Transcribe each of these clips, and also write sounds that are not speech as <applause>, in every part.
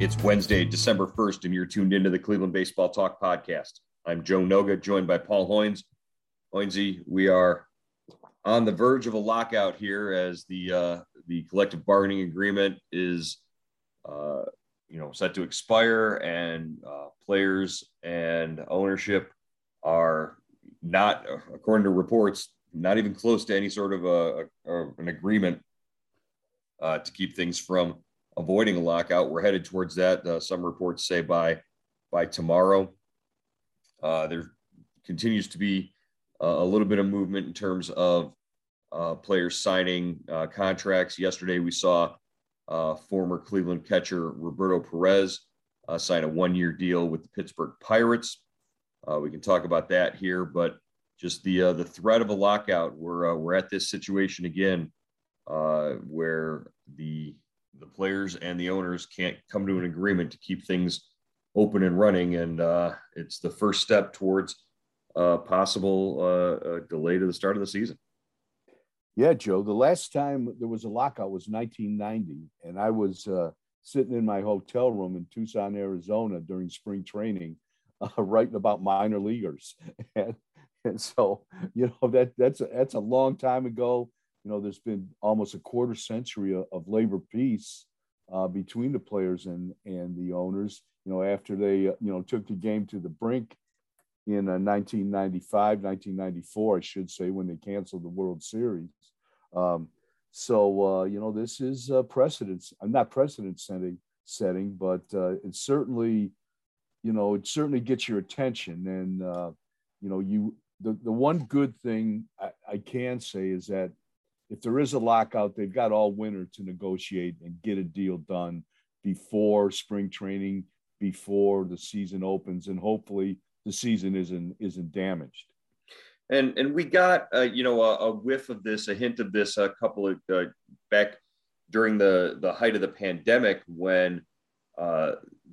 It's Wednesday, December 1st, and you're tuned into the Cleveland Baseball Talk podcast. I'm Joe Noga, joined by Paul Hoynes. Hoynesy, we are on the verge of a lockout here as the uh, the collective bargaining agreement is uh, you know set to expire and uh, players and ownership are not according to reports not even close to any sort of a, a an agreement uh, to keep things from avoiding a lockout. We're headed towards that. Uh, some reports say by by tomorrow. Uh, there continues to be a little bit of movement in terms of uh, players signing uh, contracts. Yesterday, we saw uh, former Cleveland catcher Roberto Perez uh, sign a one-year deal with the Pittsburgh Pirates. we can talk about that here, but just the the threat of a lockout. We're we're at this situation again, where the the players and the owners can't come to an agreement to keep things open and running, and uh, it's the first step towards uh, possible uh, delay to the start of the season. Yeah, Joe. The last time there was a lockout was 1990, and I was uh, sitting in my hotel room in Tucson, Arizona during spring training, <laughs> uh, writing about minor leaguers, <laughs> and, and so you know that that's a, that's a long time ago you know, there's been almost a quarter century of, labor peace uh, between the players and and the owners. You know, after they uh, you know took the game to the brink in uh, 1995, 1994, I should say, when they canceled the World Series. Um, so uh, you know, this is uh, precedence. I'm not precedent setting, setting, but uh, it certainly, you know, it certainly gets your attention. And uh, you know, you the the one good thing I, I can say is that if there is a lockout, they've got all winter to negotiate and get a deal done before spring training, before the season opens, and hopefully the season isn't isn't damaged. And and we got uh, you know a, a, whiff of this, a hint of this, a couple of uh, back during the the height of the pandemic when uh,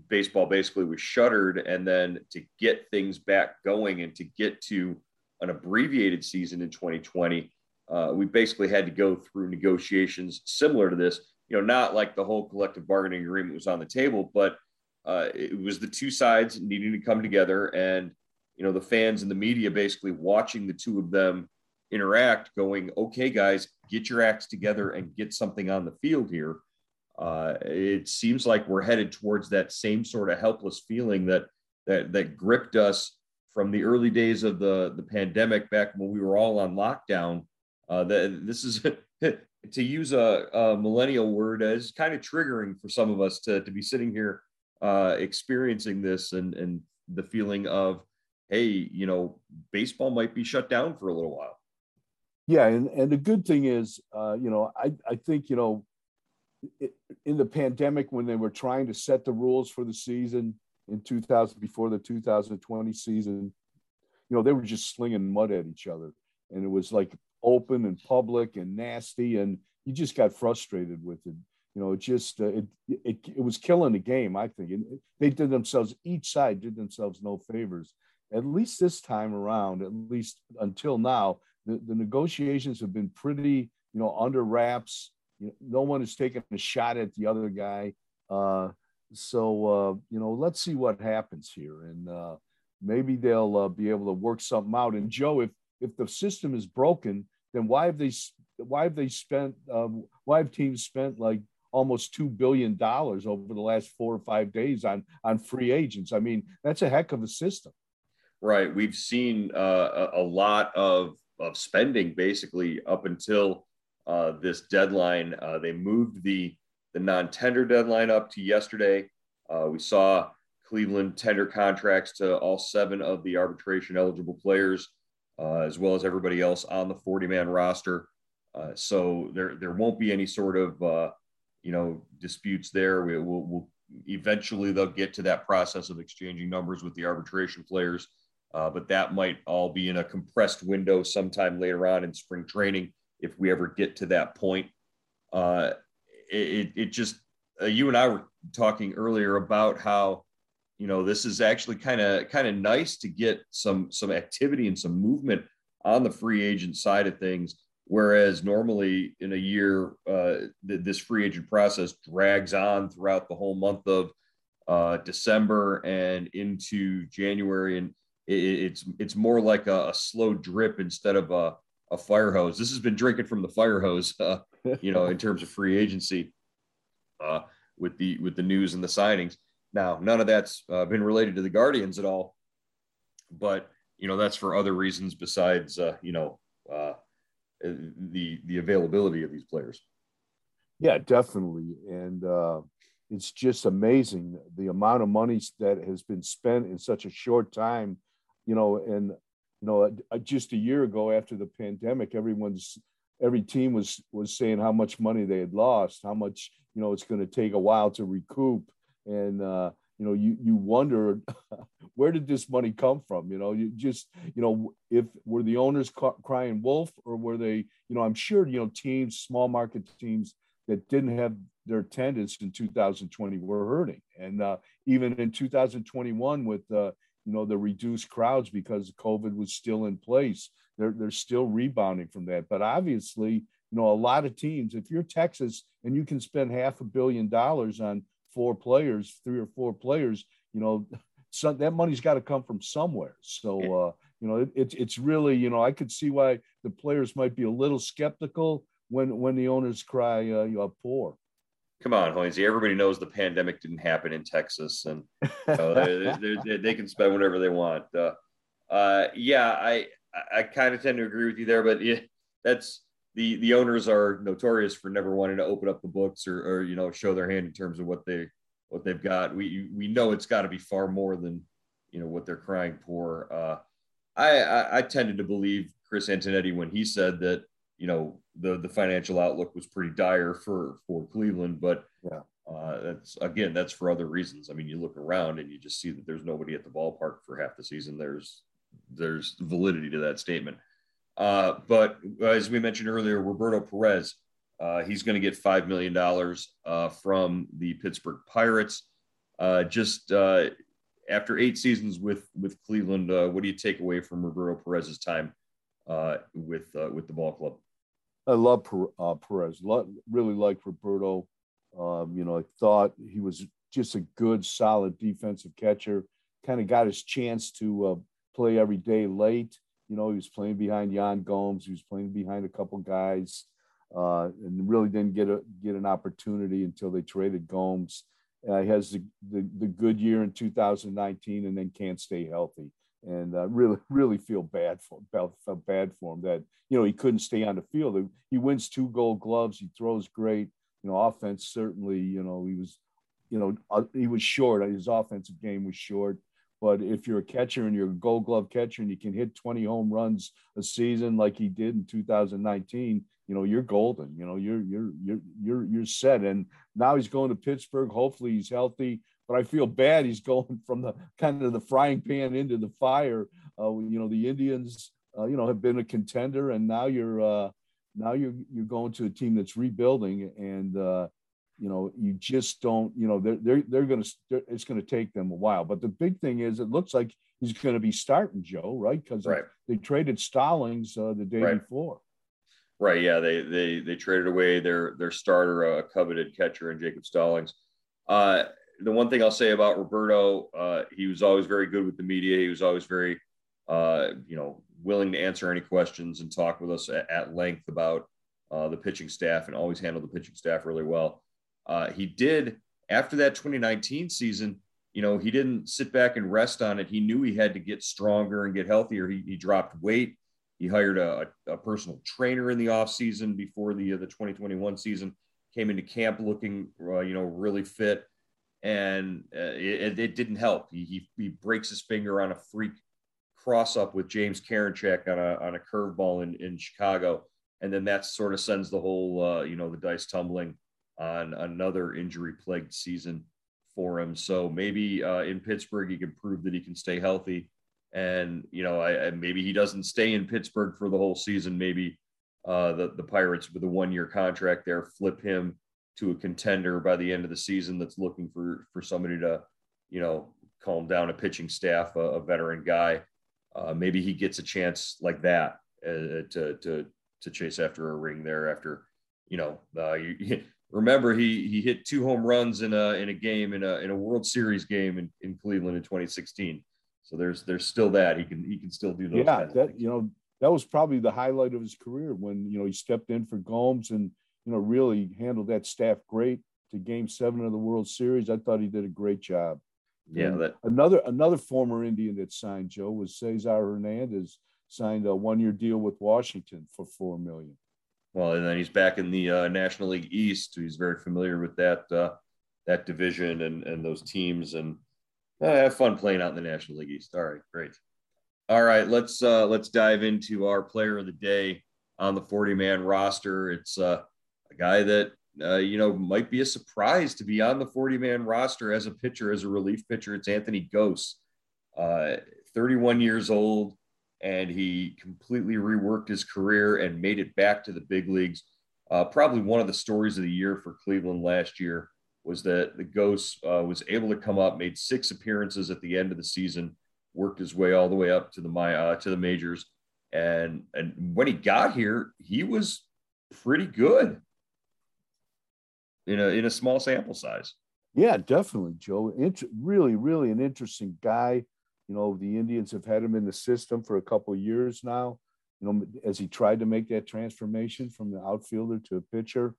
baseball basically was shuttered, and then to get things back going and to get to an abbreviated season in 2020 uh, we basically had to go through negotiations similar to this. You know, not like the whole collective bargaining agreement was on the table, but uh, it was the two sides needing to come together, and you know, the fans and the media basically watching the two of them interact, going, "Okay, guys, get your acts together and get something on the field here." Uh, it seems like we're headed towards that same sort of helpless feeling that that that gripped us from the early days of the the pandemic back when we were all on lockdown uh, that this is <laughs> to use a, a, millennial word is kind of triggering for some of us to, to be sitting here uh, experiencing this and, and the feeling of, hey, you know, baseball might be shut down for a little while. Yeah, and, and the good thing is, uh, you know, I, I think, you know, it, in the pandemic when they were trying to set the rules for the season in 2000 before the 2020 season, you know, they were just slinging mud at each other. And it was like open and public and nasty, and you just got frustrated with it. You know, it just uh, it, it it was killing the game. I think and they did themselves. Each side did themselves no favors. At least this time around, at least until now, the, the negotiations have been pretty, you know, under wraps. You know, no one has taken a shot at the other guy. Uh, so uh, you know, let's see what happens here, and uh, maybe they'll uh, be able to work something out. And Joe, if if the system is broken, then why have they why have they spent um, why have teams spent like almost two billion dollars over the last four or five days on on free agents? I mean, that's a heck of a system. Right. We've seen uh, a, lot of of spending basically up until uh, this deadline. Uh, they moved the the non-tender deadline up to yesterday. Uh, we saw Cleveland tender contracts to all seven of the arbitration eligible players, uh, as well as everybody else on the 40-man roster. Uh, so there there won't be any sort of uh, you know disputes there. We will we'll, eventually they'll get to that process of exchanging numbers with the arbitration players. Uh, but that might all be in a compressed window sometime later on in spring training if we ever get to that point. Uh, it, it just, uh, you and I were talking earlier about how, you know, this is actually kind of kind of nice to get some some activity and some movement on the free agent side of things. Whereas normally in a year, uh, th- this free agent process drags on throughout the whole month of uh, December and into January. And it's it's more like a, a, slow drip instead of a, a fire hose. This has been drinking from the fire hose, uh, you know, in terms of free agency uh, with the with the news and the signings. Now, none of that's uh, been related to the Guardians at all, but you know that's for other reasons besides uh, you know uh, the the availability of these players. Yeah, definitely, and uh, it's just amazing the amount of money that has been spent in such a short time you know, and you know, just a year ago after the pandemic, everyone's every team was was saying how much money they had lost, how much you know it's going to take a while to recoup, and uh, you know, you you wonder <laughs> where did this money come from? You know, you just you know if were the owners crying wolf or were they? You know, I'm sure you know teams, small market teams that didn't have their attendance in 2020 were hurting, and uh, even in 2021 with uh, you know the reduced crowds because COVID was still in place. They're they're still rebounding from that. But obviously, you know, a lot of teams, if you're Texas and you can spend half a billion dollars on four players, three or four players, you know, <laughs> so that money's got to come from somewhere. So uh, you know, it, it's it's really, you know, I could see why the players might be a little skeptical when when the owners cry uh, you know, poor come on, Hoynesy. Everybody knows the pandemic didn't happen in Texas, and you know, they, they, they, can spend whatever they want. Uh, uh, yeah, I I kind of tend to agree with you there, but yeah, that's the the owners are notorious for never wanting to open up the books or, or you know show their hand in terms of what they what they've got. We we know it's got to be far more than you know what they're crying for. Uh, I, I I tended to believe Chris Antonetti when he said that you know the the financial outlook was pretty dire for for Cleveland, but yeah. Uh, that's again that's for other reasons. I mean, you look around and you just see that there's nobody at the ballpark for half the season. There's there's validity to that statement. Uh, but as we mentioned earlier, Roberto Perez, uh, he's going to get five million dollars uh, from the Pittsburgh Pirates. Uh, just uh, after eight seasons with with Cleveland, what do you take away from Roberto Perez's time with with the ball club? I love Perez. really like Roberto. Um, you know, I thought he was just a good, solid defensive catcher. Kind of got his chance to uh, play every day late. You know, he was playing behind Yan Gomes. He was playing behind a couple guys, uh, and really didn't get a get an opportunity until they traded Gomes. Uh, he has the, the, the good year in 2019, and then can't stay healthy and uh, really really feel bad for felt bad for him that you know he couldn't stay on the field. He wins two Gold Gloves. He throws great. You know, offense certainly. You know, he was, you know, uh, he was short. His offensive game was short. But if you're a catcher and you're a Gold Glove catcher and you can hit 20 home runs a season like he did in 2019, you know you're golden. You know you're you're you're you're you're set. And now he's going to Pittsburgh. Hopefully he's healthy but I feel bad. He's <laughs> going from the kind of the frying pan into the fire. Uh, you know, the Indians, uh, you know, have been a contender, and now you're uh, now you're you're going to a team that's rebuilding, and uh, you know, you just don't. You know, they're they're they're going to. It's going to take them a while. But the big thing is, it looks like he's going to be starting Joe, right? Because right. they, they, traded Stallings uh, the day right. before. Right. Yeah. They they they traded away their their starter, a coveted catcher, in Jacob Stallings. Uh, the one thing I'll say about Roberto, uh, he was always very good with the media. He was always very, uh, you know, willing to answer any questions and talk with us at, at length about uh, the pitching staff and always handled the pitching staff really well. Uh, he did after that 2019 season. You know, he didn't sit back and rest on it. He knew he had to get stronger and get healthier. He, he dropped weight. He hired a, a personal trainer in the offseason before the uh, the 2021 season. Came into camp looking, uh, you know, really fit, and uh, it, it, didn't help. He, he, he breaks his finger on a freak cross up with James Karinchak on a on a curveball in in Chicago, and then that sort of sends the whole uh, you know the dice tumbling on another injury plagued season for him. So maybe uh, in Pittsburgh he can prove that he can stay healthy, and you know I, I, maybe he doesn't stay in Pittsburgh for the whole season. Maybe uh, the the Pirates with a one year contract there flip him to a contender by the end of the season that's looking for for somebody to you know calm down a pitching staff, a, a veteran guy uh, maybe he gets a chance like that uh, to to to chase after a ring there. After you know, uh, <laughs> you, remember he he hit two home runs in a in a game in a in a World Series game in, in Cleveland in 2016. So there's there's still that he can he can still do those. Yeah, that you know that was probably the highlight of his career when you know he stepped in for Gomes and you know really handled that staff great to Game Seven of the World Series. I thought he did a great job. Yeah, that another another former Indian that signed Joe was Cesar Hernandez signed a one year deal with Washington for four million. Well, and then he's back in the uh, National League East. He's very familiar with that uh, that division and and those teams, and uh, have fun playing out in the National League East. All right, great. All right, let's uh, let's dive into our player of the day on the 40 man roster. It's uh, a guy that uh, you know, might be a surprise to be on the 40 man roster as a pitcher, as a relief pitcher. It's Anthony Gose, uh, 31 years old, and he completely reworked his career and made it back to the big leagues. Uh, probably one of the stories of the year for Cleveland last year was that the Gose uh, was able to come up, made six appearances at the end of the season, worked his way all the way up to the my uh, to the majors, and and when he got here, he was pretty good in a in a small sample size. Yeah, definitely, Joe. Really, really an interesting guy. You know, the Indians have had him in the system for a couple years now. You know, as he tried to make that transformation from the outfielder to a pitcher,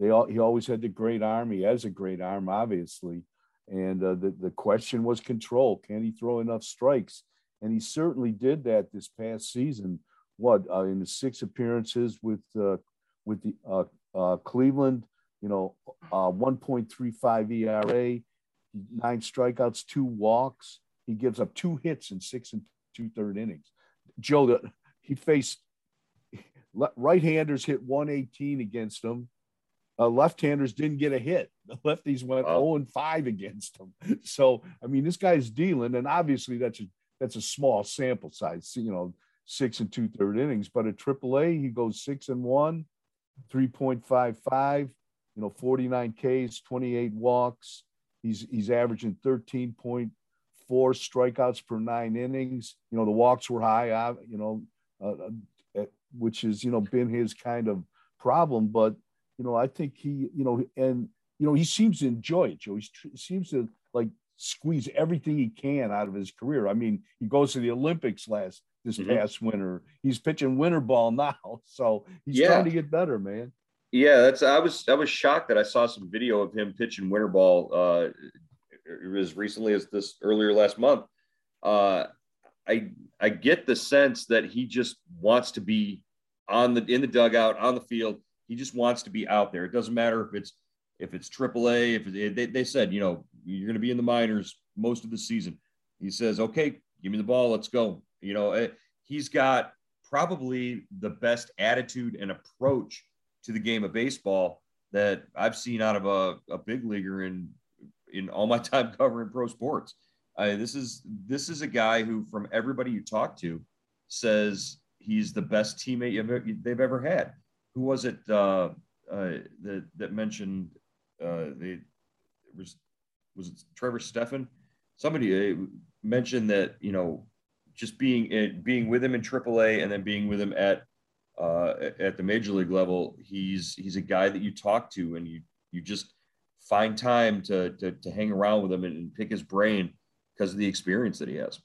they all he always had the great arm. He has a great arm, obviously, and uh, the the question was control. Can he throw enough strikes? And he certainly did that this past season. What uh, in the six appearances with uh, with the uh, uh, Cleveland, you know, uh, 1.35 ERA, nine strikeouts, two walks. He gives up two hits in six and two third innings. Joe, he faced <laughs> right-handers hit 118 against him. Uh, left-handers didn't get a hit. The lefties went wow. 0 and 5 against him. <laughs> So, I mean, this guy's dealing, and obviously that's a that's a small sample size. You know, six and two third innings. But at AAA, he goes six and one, 3.55 you know, 49 Ks, 28 walks. He's he's averaging 13.4 strikeouts per nine innings. You know, the walks were high, you know, uh, uh which has, you know, been his kind of problem. But, you know, I think he, you know, and, you know, he seems to enjoy it, Joe. He seems to like squeeze everything he can out of his career. I mean, he goes to the Olympics last this mm-hmm. past winter. He's pitching winter ball <laughs> now. So he's yeah. trying to get better, man. Yeah, that's I was I was shocked that I saw some video of him pitching winter ball uh, as recently as this earlier last month. Uh, I I get the sense that he just wants to be on the in the dugout on the field. He just wants to be out there. It doesn't matter if it's if it's AAA. If it, they they said you know you're going to be in the minors most of the season. He says, okay, give me the ball, let's go. You know, eh, he's got probably the best attitude and approach to the game of baseball that I've seen out of a, a big leaguer in in all my <laughs> time covering pro sports. This is this is a guy who, from everybody you talk to, says he's the best teammate they've ever had. Who was it uh, uh, that that mentioned uh, the was was it Trevor Stephan? Somebody uh, mentioned that you know just being uh, being with him in AAA and then being with him at at the major league level, he's he's a guy that you talk to and you you just find time to to, to hang around with him and, and pick his brain because of the experience that he has.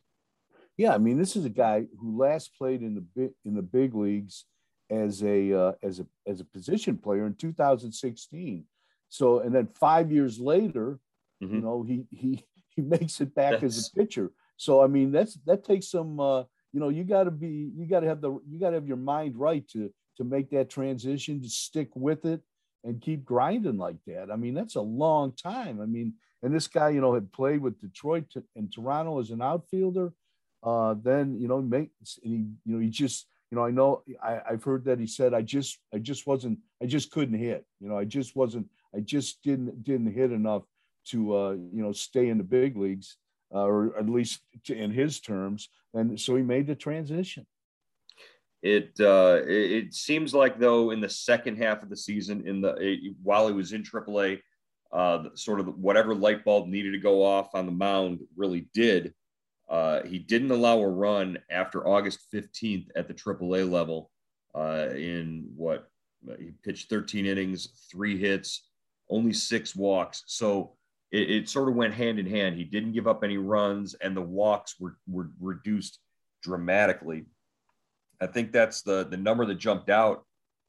Yeah, I mean, this is a guy who last played in the big in the big leagues as a uh, as a as a position player in 2016. So, and then five years later, mm-hmm. you know, he he he makes it back that's... as a pitcher. So, I mean, that's that takes some. Uh, you know, you got to be you got to have the you got to have your mind right to to make that transition to stick with it and keep grinding like that. I mean, that's a long time. I mean, and this guy, you know, had played with Detroit and Toronto as an outfielder. Uh, then, you know, make he, you know, he just, you know, I know I, I've heard that he said, I just, I just wasn't, I just couldn't hit. You know, I just wasn't, I just didn't didn't hit enough to, uh, you know, stay in the big leagues, uh, or at least to, in his terms. And so he made the transition. It uh, it, seems like though in the second half of the season, in the it, while he was in AAA, uh, sort of whatever light bulb needed to go off on the mound really did. Uh, he didn't allow a run after August 15th at the AAA level. Uh, in what he pitched 13 innings, three hits, only six walks. So it, it, sort of went hand in hand. He didn't give up any runs, and the walks were were reduced dramatically. I think that's the the number that jumped out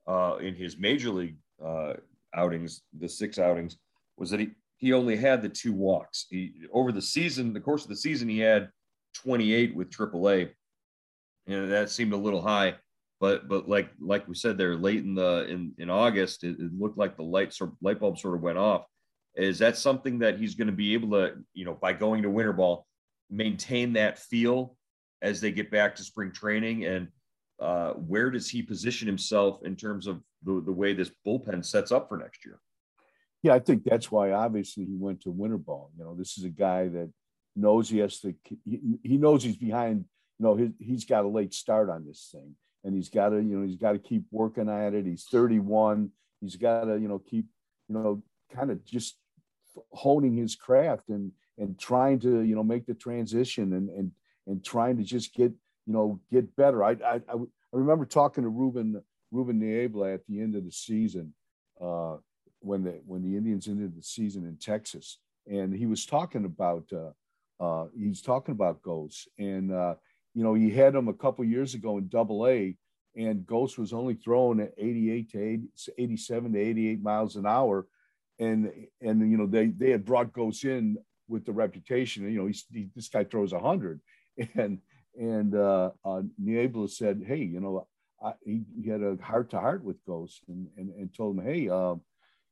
uh, in his major league uh, outings, the six outings, was that he he only had the two walks. He over the season, the course of the season, he had 28 with AAA, and that seemed a little high. But but like like we said there, late in the in in August, it, it looked like the light sort light bulb sort of went off. Is that something that he's going to be able to, you know, by going to winter ball, maintain that feel as they get back to spring training and uh, where does he position himself in terms of the, the way this bullpen sets up for next year? Yeah, I think that's why obviously he went to winter ball. You know, this is a guy that knows he has to, he, he knows he's behind, you know, he, he's got a late start on this thing and he's got to, you know, he's got to keep working at it. He's 31. He's got to, you know, keep, you know, kind of just honing his craft and, and trying to, you know, make the transition and, and, and trying to just get, you know, get better. I, I, I remember talking to Ruben, Ruben Niebla at the end of the season, uh, when the, when the Indians ended the season in Texas. And he was talking about, uh, uh, he's talking about Gose. And, uh, you know, he had him a couple years ago in double A and Gose was only throwing at 88 to 80, 87 to 88 miles an hour. And, and, you know, they, they had brought Gose in with the reputation, you know, he's, he, this guy throws a hundred <laughs> and, and uh, uh, Niebla said, "Hey, you know, I, he, he, had a heart to heart with Gose and, and, and told him, hey, uh,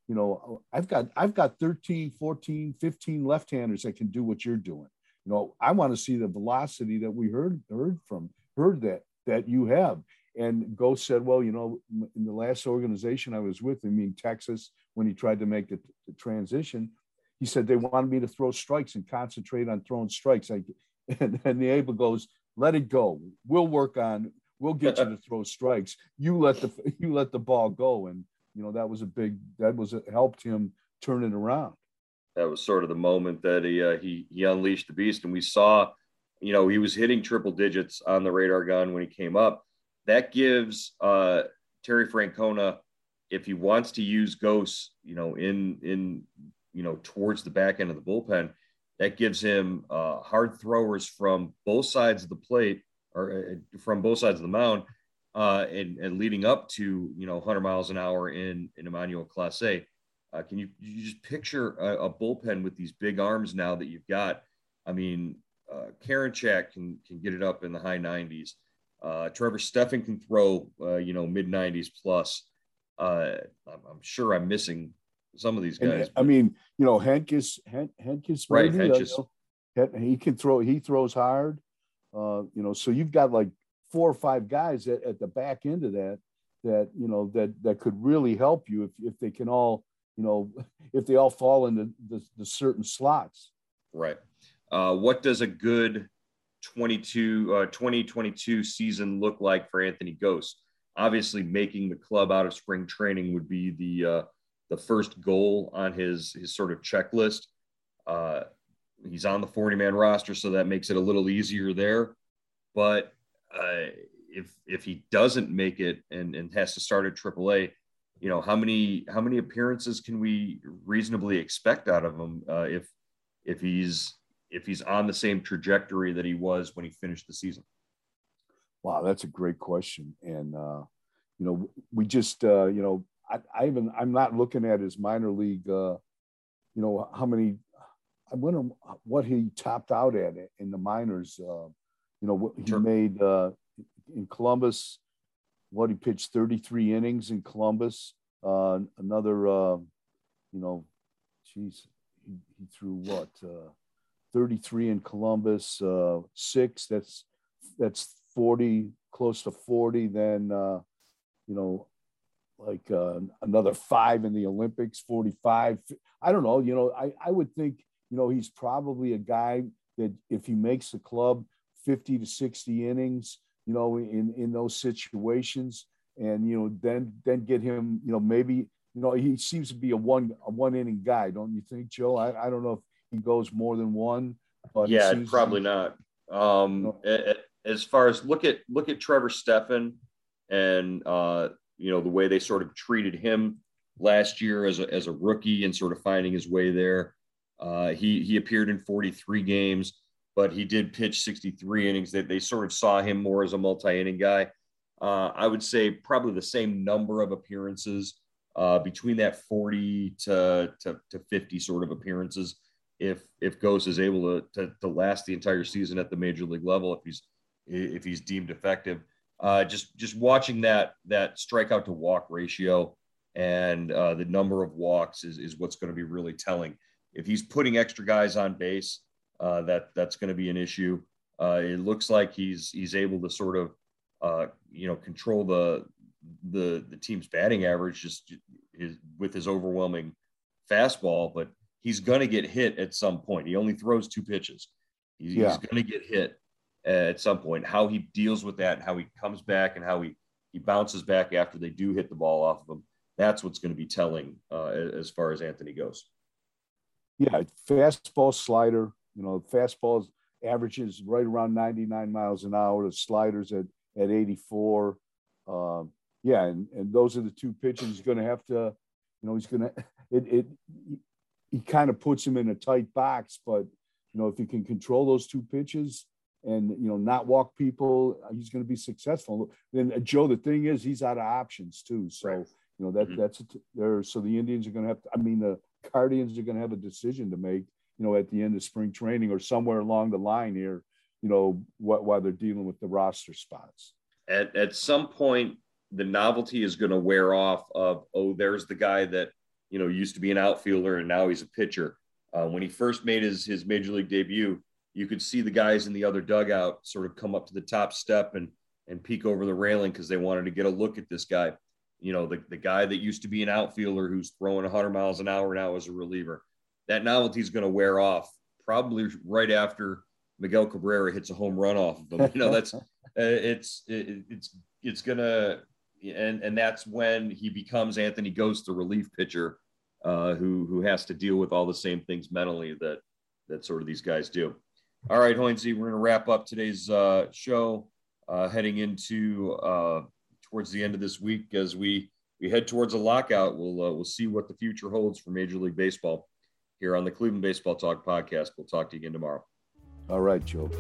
you know, I've got I've got 13, 14, 15 left-handers that can do what you're doing. You know, I want to see the velocity that we heard heard from heard that that you have." And Gose said, "Well, you know, in the last organization I was with, I mean Texas, when he tried to make the, the transition." He said they wanted me to throw strikes and concentrate on throwing strikes. I, <laughs> and, and Niebla goes, let it go. We'll work on. We'll get you <laughs> to throw strikes. You let the <laughs> you let the ball go, and you know that was a big that was it helped him turn it around. That was sort of the moment that he uh, he he unleashed the beast, and we saw, you know, he was hitting triple digits on the radar gun when he came up. That gives uh, Terry Francona, if he wants to use Gose, you know, in in you know towards the back end of the bullpen, that gives him uh, hard throwers from both sides of the plate or uh, from both sides of the mound uh, and, and leading up to, you know, 100 miles an hour in, in Emmanuel Clase. Uh, can you, you just picture a, a, bullpen with these big arms now that you've got? I mean, uh, Karinchak can, can get it up in the high 90s. Uh, Trevor Stephan can throw, uh, you know, mid 90s plus. Uh, I'm, I'm sure I'm missing some of these guys. And, I mean, you know, Hentges, Hen, Hentges, right? You know, he can throw. He throws hard. Uh, you know, so you've got like four or five guys at, at the back end of that that you know that that could really help you if if they can all you know <laughs> if they all fall into the, the certain slots. Right. Uh, what does a good 22 uh, 2022 season look like for Anthony Gose? Obviously, making the club out of spring training would be the uh, the first goal on his his sort of checklist. Uh, he's on the 40 man roster, so that makes it a little easier there. But uh, if if he doesn't make it and, and has to start at AAA, you know, how many how many appearances can we reasonably expect out of him uh, if if he's if he's on the same trajectory that he was when he finished the season? Wow, that's a great question, and uh, you know, we just uh, you know, I, I even I'm not looking at his minor league, uh, you know, how many. I wonder what he topped out at in the minors. Uh, you know, what he sure. made uh, in Columbus. What he pitched 33 innings in Columbus. Uh, another, uh, you know, geez, he, he threw what? Uh, 33 in Columbus, uh, six. That's that's 40, close to 40. Then, uh, you know, like uh, another five in the Olympics, 45. I don't know. You know, I, I would think, you know, he's probably a guy that if he makes the club 50 to 60 innings, you know, in, in those situations, and you know, then then get him, you know, maybe, you know, he seems to be a one a one inning guy, don't you think, Joe? I, I don't know if he goes more than one, but yeah, probably not. Um, as far as look at look at Trevor Stephan and uh, you know the way they sort of treated him last year as a, as a rookie and sort of finding his way there. Uh, he he appeared in 43 games, but he did pitch 63 innings. That they, they sort of saw him more as a multi-inning guy. Uh, I would say probably the same number of appearances uh, between that 40 to, to, to 50 sort of appearances. If if Gose is able to, to, to last the entire season at the major league level, if he's if he's deemed effective, uh, just just watching that that strikeout to walk ratio and uh, the number of walks is, is what's going to be really telling. If he's putting extra guys on base, uh, that that's going to be an issue. Uh, it looks like he's he's able to sort of uh, you know control the the the team's batting average just his, with his overwhelming fastball, but he's going to get hit at some point. He only throws two pitches. He's, yeah. he's going to get hit at some point. How he deals with that, and how he comes back, and how he he bounces back after they do hit the ball off of him. That's what's going to be telling uh, as far as Anthony goes. Yeah, fastball slider. You know, fastballs averages right around 99 miles an hour. The sliders at at 84. Um, yeah, and, and those are the two pitches he's going to have to. You know, he's going <laughs> to it it he kind of puts him in a tight box, but you know if he can control those two pitches, and you know not walk people he's going to be successful then uh, joe the thing is he's out of options too so right. you know that mm-hmm. that's there so the indians are going to have to, i mean the guardians are going to have a decision to make you know at the end of spring training or somewhere along the line here you know what while they're dealing with the roster spots at, at some point the novelty is going to wear off of oh there's the guy that you know used to be an outfielder and now he's a pitcher uh, when he first made his his major league debut you could see the guys in the other dugout sort of come up to the top step and and peek over the railing because they wanted to get a look at this guy. You know, the, the guy that used to be an outfielder who's throwing 100 miles an hour now as a reliever. That novelty is going to wear off probably right after Miguel Cabrera hits a home run off of him. You know, that's <laughs> uh, it's it, it's it's gonna and and that's when he becomes Anthony Gose, the relief pitcher, uh, who who has to deal with all the same things mentally that that sort of these guys do. All right, Hoynesy, we're going to wrap up today's uh, show, uh, heading into uh, towards the end of this week as we we head towards a lockout. We'll uh, we'll see what the future holds for Major League Baseball here on the Cleveland Baseball Talk podcast. We'll talk to you again tomorrow. All right, Joe.